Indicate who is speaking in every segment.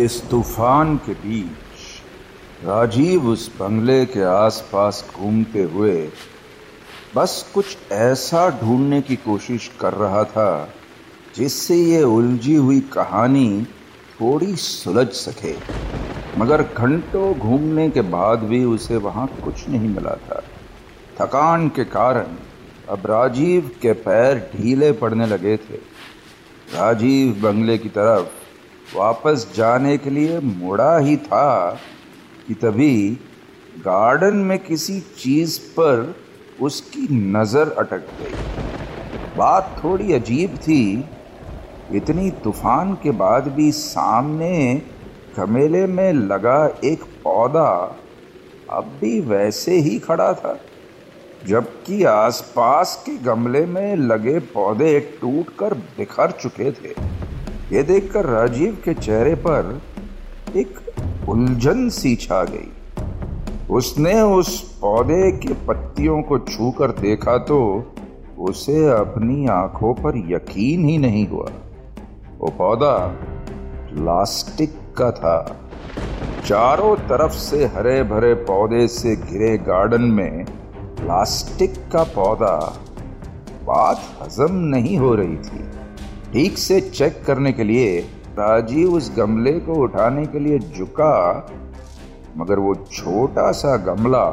Speaker 1: इस तूफ़ान के बीच राजीव उस बंगले के आसपास घूमते हुए बस कुछ ऐसा ढूँढने की कोशिश कर रहा था जिससे ये उलझी हुई कहानी थोड़ी सुलझ सके। मगर घंटों घूमने के बाद भी उसे वहाँ कुछ नहीं मिला था। थकान के कारण अब राजीव के पैर ढीले पड़ने लगे थे। राजीव बंगले की तरफ़ वापस जाने के लिए मुड़ा ही था कि तभी गार्डन में किसी चीज़ पर उसकी नज़र अटक गई। बात थोड़ी अजीब थी। इतनी तूफ़ान के बाद भी सामने गमेले में लगा एक पौधा अब भी वैसे ही खड़ा था, जबकि आसपास के गमले में लगे पौधे टूटकर बिखर चुके थे। ये देखकर राजीव के चेहरे पर एक उलझन सी छा गई। उसने उस पौधे के पत्तियों को छूकर देखा तो उसे अपनी आँखों पर यकीन ही नहीं हुआ। वो पौधा प्लास्टिक का था। चारों तरफ़ से हरे भरे पौधे से घिरे गार्डन में प्लास्टिक का पौधा बात हजम नहीं हो रही थी। ठीक से चेक करने के लिए राजीव उस गमले को उठाने के लिए झुका, मगर वो छोटा सा गमला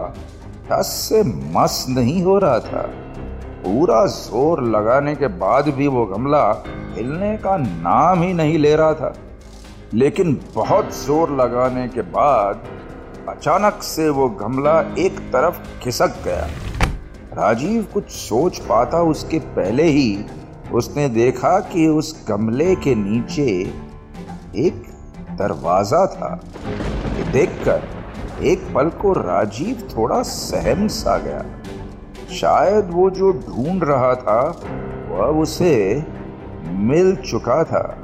Speaker 1: टस से मस नहीं हो रहा था। पूरा ज़ोर लगाने के बाद भी वो गमला हिलने का नाम ही नहीं ले रहा था। लेकिन बहुत ज़ोर लगाने के बाद अचानक से वो गमला एक तरफ़ खिसक गया। राजीव कुछ सोच पाता उसके पहले ही उसने देखा कि उस गमले के नीचे एक दरवाज़ा था। देखकर एक पल को राजीव थोड़ा सहम सा गया। शायद वो जो ढूंढ रहा था, वह उसे मिल चुका था।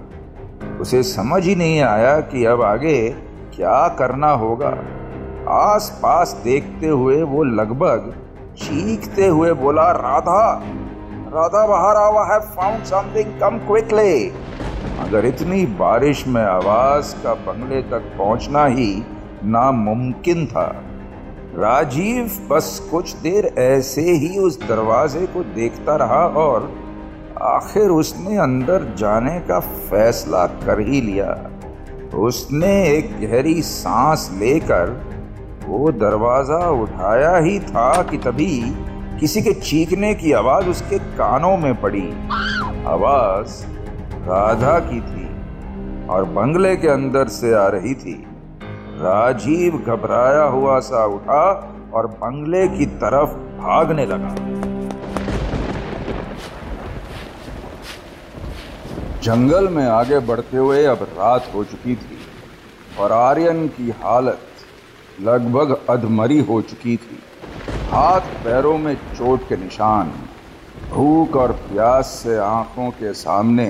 Speaker 1: उसे समझ ही नहीं आया कि अब आगे क्या करना होगा। आस पास देखते हुए वो लगभग चीखते हुए बोला, राधा राधा बाहर आवा है फाउंड समथिंग कम क्विकली अगर इतनी बारिश में आवाज़ का बंगले तक पहुँचना ही नामुमकिन था। राजीव बस कुछ देर ऐसे ही उस दरवाजे को देखता रहा और आखिर उसने अंदर जाने का फैसला कर ही लिया। उसने एक गहरी सांस लेकर वो दरवाज़ा उठाया ही था कि तभी किसी के चीखने की आवाज़ उसके कानों में पड़ी। आवाज़ राधा की थी और बंगले के अंदर से आ रही थी। राजीव घबराया हुआ सा उठा और बंगले की तरफ़ भागने लगा। जंगल में आगे बढ़ते हुए अब रात हो चुकी थी और आर्यन की हालत लगभग अधमरी हो चुकी थी। हाथ पैरों में चोट के निशान, भूख और प्यास से आँखों के सामने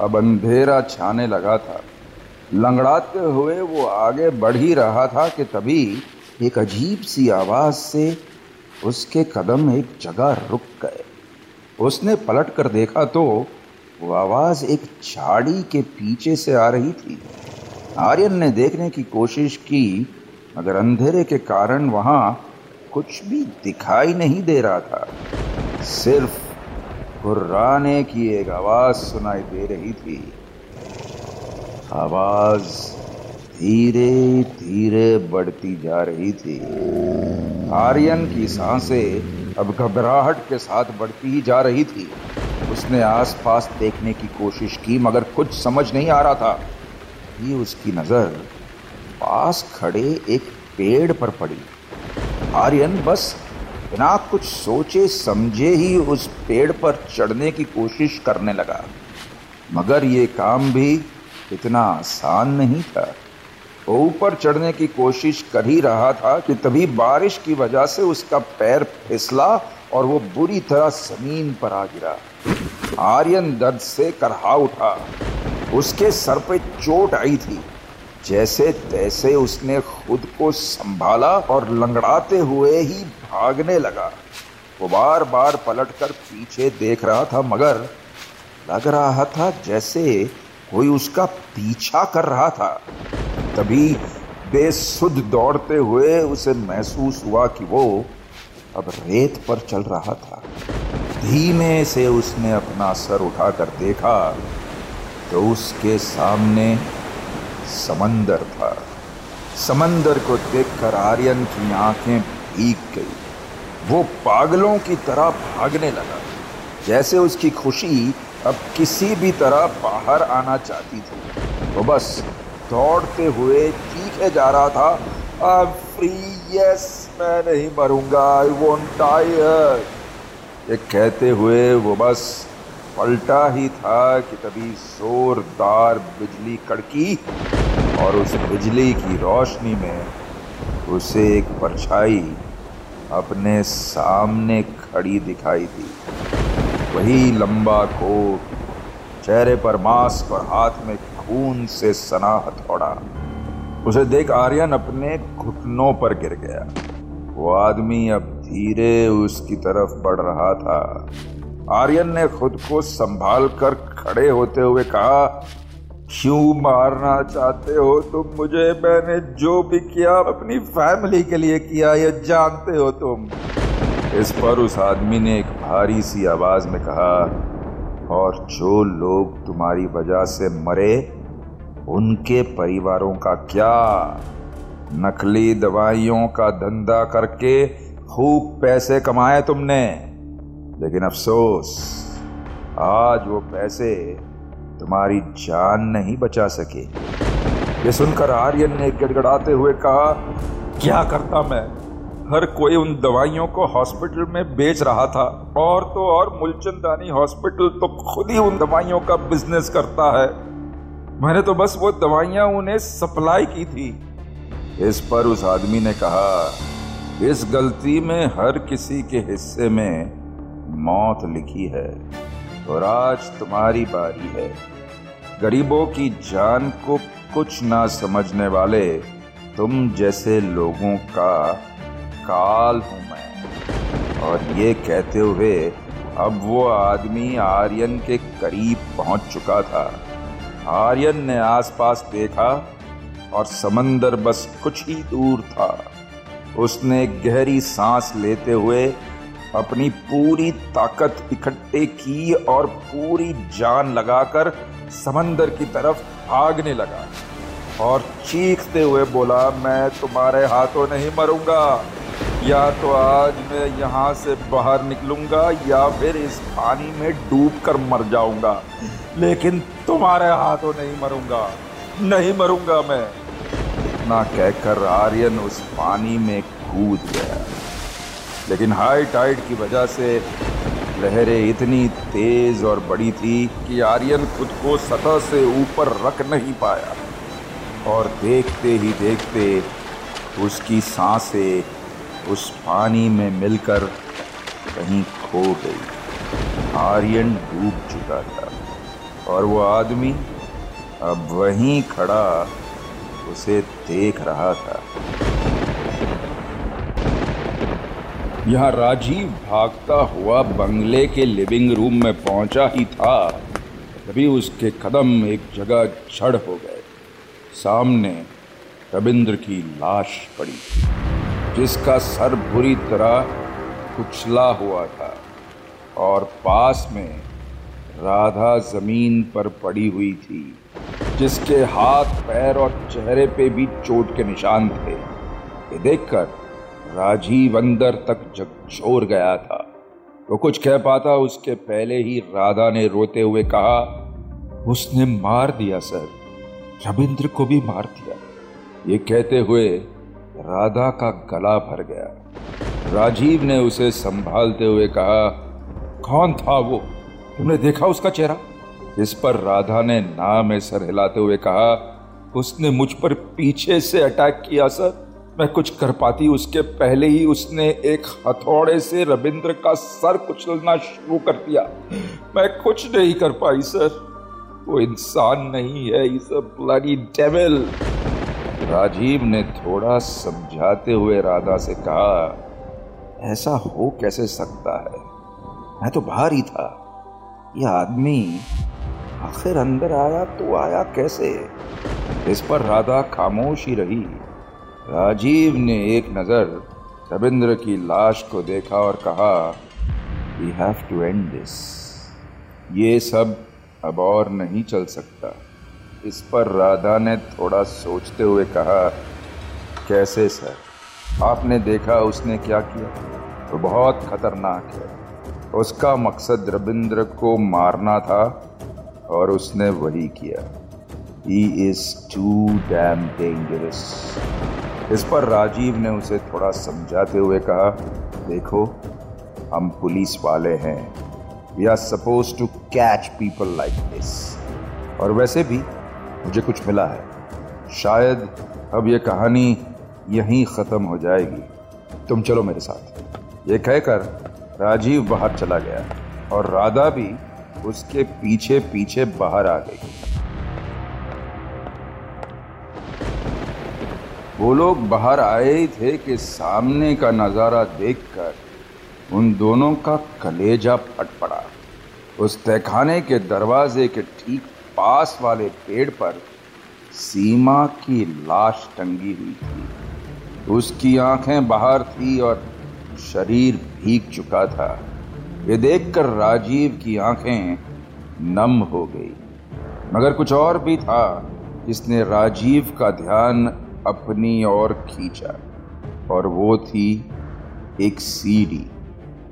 Speaker 1: अब अंधेरा छाने लगा था। लंगड़ाते हुए वो आगे बढ़ ही रहा था कि तभी एक अजीब सी आवाज़ से उसके कदम एक जगह रुक गए। उसने पलट कर देखा तो वो आवाज़ एक झाड़ी के पीछे से आ रही थी। आर्यन ने देखने की कोशिश की, मगर अंधेरे के कारण वहाँ कुछ भी दिखाई नहीं दे रहा था। सिर्फ़ गुर्राने की एक आवाज़ सुनाई दे रही थी। आवाज़ धीरे धीरे बढ़ती जा रही थी। आर्यन की साँसें अब घबराहट के साथ बढ़ती ही जा रही थी। उसने आसपास देखने की कोशिश की, मगर कुछ समझ नहीं आ रहा था। ये उसकी नज़र पास खड़े एक पेड़ पर पड़ी। आर्यन बस बिना कुछ सोचे समझे ही उस पेड़ पर चढ़ने की कोशिश करने लगा। मगर ये काम भी इतना आसान नहीं था। वो ऊपर चढ़ने की कोशिश कर ही रहा था कि तभी बारिश की वजह से उसका पैर फिसला और वो बुरी तरह ज़मीन पर आ गिरा। आर्यन दर्द से करहा उठा। उसके सर पे चोट आई थी। जैसे तैसे उसने खुद को संभाला और लंगड़ाते हुए ही भागने लगा। वो बार बार पलटकर पीछे देख रहा था, मगर लग रहा था जैसे कोई उसका पीछा कर रहा था। तभी बेसुध दौड़ते हुए उसे महसूस हुआ कि वो अब रेत पर चल रहा था। धीमे से उसने अपना सर उठाकर देखा तो उसके सामने समंदर था। समंदर को देखकर आर्यन की आँखें भीग गई। वो पागलों की तरह भागने लगा। जैसे उसकी खुशी अब किसी भी तरह बाहर आना चाहती थी। वो बस दौड़ते हुए चीखे जा रहा था फ्री यस मैं नहीं मरूँगा आई वोंट डाई ये कहते हुए वो बस पलटा ही था कि तभी जोरदार बिजली कड़की और उस बिजली की रोशनी में उसे एक परछाई अपने सामने खड़ी दिखाई दी। वही लंबा कोट चेहरे पर मास्क और हाथ में खून से सना हथौड़ा उसे देख आर्यन अपने घुटनों पर गिर गया। वो आदमी अब धीरे उसकी तरफ़ बढ़ रहा था। आर्यन ने खुद को संभाल कर खड़े होते हुए कहा, क्यों मारना चाहते हो तुम मुझे? मैंने जो भी किया, अपनी फैमिली के लिए किया, ये जानते हो तुम. इस पर उस आदमी ने एक भारी सी आवाज़ में कहा, और जो लोग तुम्हारी वजह से मरे, उनके परिवारों का क्या? नकली दवाइयों का धंधा करके खूब पैसे कमाए तुमने। लेकिन अफसोस, आज वो पैसे तुम्हारी जान नहीं बचा सके। ये सुनकर आर्यन ने गड़गड़ाते हुए कहा, क्या करता मैं? हर कोई उन दवाइयों को हॉस्पिटल में बेच रहा था। और तो और मुलचंदानी हॉस्पिटल तो खुद ही उन दवाइयों का बिज़नेस करता है। मैंने तो बस वो दवाइयाँ उन्हें सप्लाई की थी। इस पर उस आदमी ने कहा, इस गलती में हर किसी के हिस्से में मौत लिखी है और आज तुम्हारी बारी है। गरीबों की जान को कुछ ना समझने वाले तुम जैसे लोगों का काल हूँ मैं। और ये कहते हुए अब वो आदमी आर्यन के करीब पहुँच चुका था। आर्यन ने आसपास देखा और समंदर बस कुछ ही दूर था। उसने गहरी सांस लेते हुए अपनी पूरी ताकत इकट्ठे की और पूरी जान लगाकर समंदर की तरफ़ भागने लगा और चीखते हुए बोला, मैं तुम्हारे हाथों नहीं मरूँगा। या तो आज मैं यहाँ से बाहर निकलूँगा या फिर इस पानी में डूब कर मर जाऊँगा। लेकिन तुम्हारे हाथों नहीं मरूँगा। नहीं मरूँगा मैं। इतना कहकर आर्यन उस पानी में कूद गया। लेकिन हाई टाइड की वजह से लहरें इतनी तेज और बड़ी थी कि आर्यन खुद को सतह से ऊपर रख नहीं पाया। और देखते ही देखते उसकी साँसें उस पानी में मिलकर कहीं खो गई। आर्यन डूब चुका था और वो आदमी अब वहीं खड़ा, उसे देख रहा था। यहाँ राजीव भागता हुआ बंगले के लिविंग रूम में पहुँचा ही था। तभी उसके कदम एक जगह छड़ हो गए। सामने रविंद्र की लाश पड़ी, जिसका सर बुरी तरह कुचला हुआ था और पास में राधा ज़मीन पर पड़ी हुई थी, जिसके हाथ, पैर और चेहरे पे भी चोट के निशान थे। ये देखकर राजीव अंदर तक जगछोर गया था। वो कुछ कह पाता, उसके पहले ही राधा ने रोते हुए कहा, उसने मार दिया, सर। रविंद्र को भी मार दिया। ये कहते हुए राधा का गला भर गया। राजीव ने उसे संभालते हुए कहा, कौन था वो? तुमने देखा उसका चेहरा? इस पर राधा ने ना में सर हिलाते हुए कहा, उसने मुझ पर पीछे से अटैक किया, सर। मैं कुछ कर पाती, उसके पहले ही उसने एक हथौड़े से रविंद्र का सर कुचलना शुरू कर दिया। मैं कुछ नहीं कर पाई, सर। वो इंसान नहीं है, इस ब्लडी डेविल राजीव ने थोड़ा समझाते हुए राधा से कहा, ऐसा हो कैसे सकता है? मैं तो बाहर ही था। यह आदमी आखिर अंदर आया तो आया कैसे? इस पर राधा खामोश ही रही। राजीव ने एक नज़र रविंद्र की लाश को देखा और कहा we have to end this ये सब अब और नहीं चल सकता. इस पर राधा ने थोड़ा सोचते हुए कहा, कैसे, सर? आपने देखा उसने क्या किया? तो बहुत खतरनाक है। उसका मकसद रविंद्र को मारना था और उसने वही किया। He is too damn dangerous इस पर राजीव ने उसे थोड़ा समझाते हुए कहा, देखो, हम पुलिस वाले हैं। We are suppose to catch people like this और वैसे भी मुझे कुछ मिला है। शायद अब ये कहानी यहीं खत्म हो जाएगी। तुम चलो मेरे साथ। ये कहकर राजीव बाहर चला गया और राधा भी उसके पीछे पीछे बाहर आ गई। वो लोग बाहर आए थे कि सामने का नज़ारा देखकर उन दोनों का कलेजा फट पड़ा। उस तहखाने के दरवाजे के ठीक पास वाले पेड़ पर सीमा की लाश टंगी हुई थी। उसकी आँखें बाहर थी और शरीर भीग चुका था। ये देखकर राजीव की आँखें नम हो गई। मगर कुछ और भी था जिसने राजीव का ध्यान अपनी ओर खींचा, और वो थी एक सीढ़ी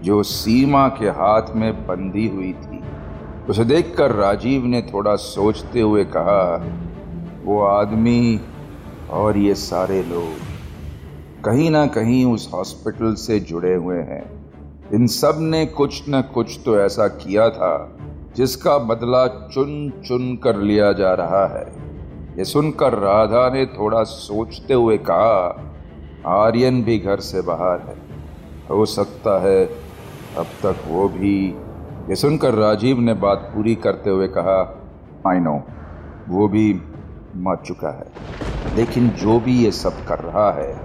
Speaker 1: जो सीमा के हाथ में बंधी हुई थी। उसे देखकर राजीव ने थोड़ा सोचते हुए कहा, वो आदमी और ये सारे लोग कहीं ना कहीं उस हॉस्पिटल से जुड़े हुए हैं। इन सबने कुछ न कुछ तो ऐसा किया था जिसका बदला चुन चुन कर लिया जा रहा है। ये सुनकर राधा ने थोड़ा सोचते हुए कहा, आर्यन भी घर से बाहर है। हो सकता है अब तक वो भी। ये सुनकर राजीव ने बात पूरी करते हुए कहा आई नो वो भी मर चुका है। लेकिन जो भी ये सब कर रहा है,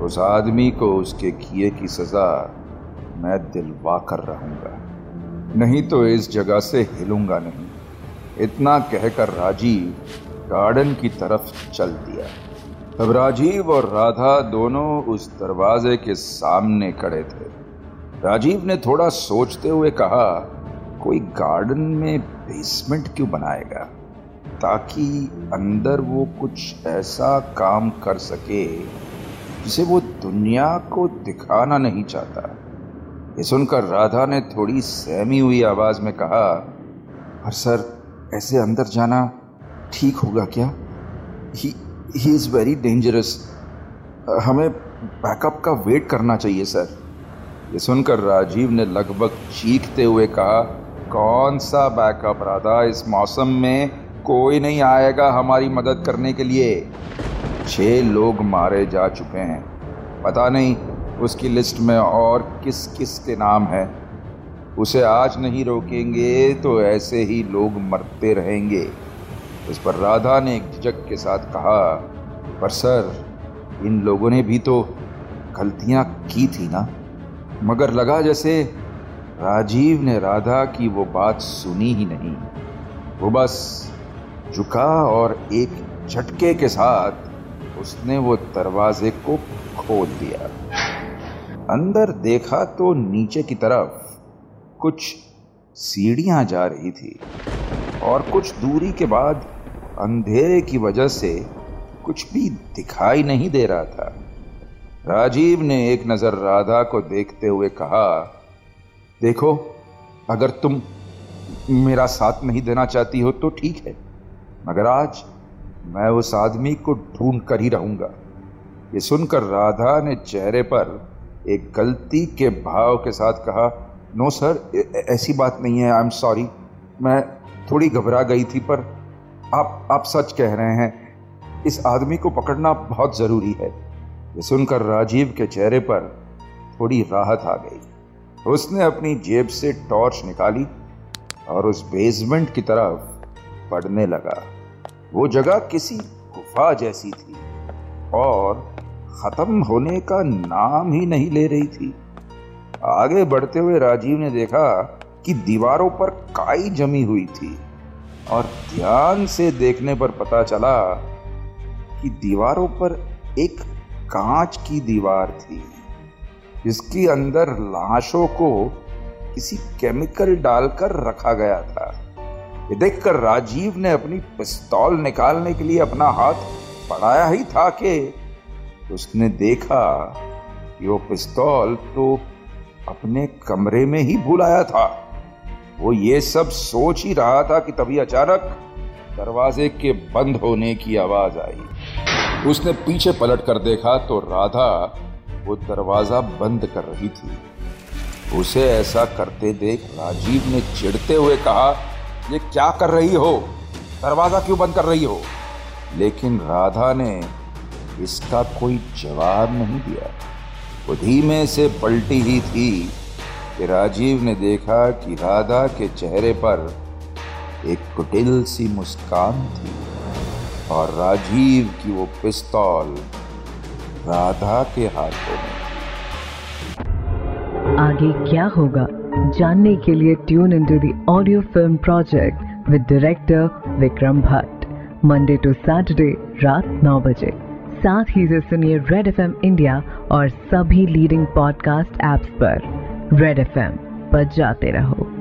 Speaker 1: उस आदमी को उसके किए की सजा मैं दिलवा कर रहूँगा। नहीं तो इस जगह से हिलूँगा नहीं। इतना कहकर राजीव गार्डन की तरफ़ चल दिया। तब राजीव और राधा दोनों उस दरवाजे के सामने खड़े थे। राजीव ने थोड़ा सोचते हुए कहा, कोई गार्डन में बेसमेंट क्यों बनाएगा? ताकि अंदर वो कुछ ऐसा काम कर सके, जिसे वो दुनिया को दिखाना नहीं चाहता। ये सुनकर राधा ने थोड़ी सहमी हुई आवाज़ में कहा पर सर, ऐसे अंदर जाना ठीक होगा क्या? ही इज़ वेरी डेंजरस हमें बैकअप का वेट करना चाहिए सर ये सुनकर राजीव ने लगभग चीखते हुए कहा, कौन सा बैकअप राधा? इस मौसम में कोई नहीं आएगा हमारी मदद करने के लिए. छह लोग मारे जा चुके हैं। पता नहीं उसकी लिस्ट में और किस किस के नाम है। उसे आज नहीं रोकेंगे तो ऐसे ही लोग मरते रहेंगे। इस पर राधा ने एक झिझक के साथ कहा, पर सर, इन लोगों ने भी तो गलतियाँ की थी ना? मगर लगा जैसे राजीव ने राधा की वो बात सुनी ही नहीं। वो बस झुका और एक झटके के साथ उसने वो दरवाजे को खोल दिया। अंदर देखा तो नीचे की तरफ़ कुछ सीढ़ियाँ जा रही थी और कुछ दूरी के बाद अंधेरे की वजह से कुछ भी दिखाई नहीं दे रहा था। राजीव ने एक नज़र राधा को देखते हुए कहा, देखो, अगर तुम मेरा साथ नहीं देना चाहती हो तो ठीक है, मगर आज मैं उस आदमी को ढूंढ कर ही रहूँगा। ये सुनकर राधा ने चेहरे पर एक गलती के भाव के साथ कहा, नो सर ऐसी बात नहीं है, आई एम सॉरी। मैं थोड़ी घबरा गई थी, पर आप आप सच कह रहे हैं, इस आदमी को पकड़ना बहुत ज़रूरी है। ये सुनकर राजीव के चेहरे पर थोड़ी राहत आ गई। उसने अपनी जेब से टॉर्च निकाली और उस बेसमेंट की तरफ़ पढ़ने लगा। वो जगह किसी गुफा जैसी थी और खत्म होने का नाम ही नहीं ले रही थी। आगे बढ़ते हुए राजीव ने देखा कि दीवारों पर काई जमी हुई थी। और ध्यान से देखने पर पता चला कि दीवारों पर एक कांच की दीवार थी, जिसके अंदर लाशों को किसी केमिकल डालकर रखा गया था। ये देखकर राजीव ने अपनी पिस्तौल निकालने के लिए अपना हाथ बढ़ाया ही था कि उसने देखा कि वो पिस्तौल तो अपने कमरे में ही भूलाया था। वो ये सब सोच ही रहा था कि तभी अचानक दरवाजे के बंद होने की आवाज़ आई। उसने पीछे पलट कर देखा तो राधा वो दरवाज़ा बंद कर रही थी। उसे ऐसा करते देख राजीव ने चिढ़ते हुए कहा, ये क्या कर रही हो? दरवाज़ा क्यों बंद कर रही हो? लेकिन राधा ने इसका कोई जवाब नहीं दिया। वो धीमे से पलटी ही थी कि राजीव ने देखा कि राधा के चेहरे पर एक कुटिल सी मुस्कान थी और राजीव की वो पिस्तौल राधा के हाथों में
Speaker 2: आगे क्या होगा? जानने के लिए tune in to audio film project with director Vikram Bhatt Monday to Saturday रात नौ बजे। साथ ही से सुनिए रेड एफ़एम इंडिया और सभी लीडिंग पॉडकास्ट एप्स पर। रेड एफ़ पर जाते रहो।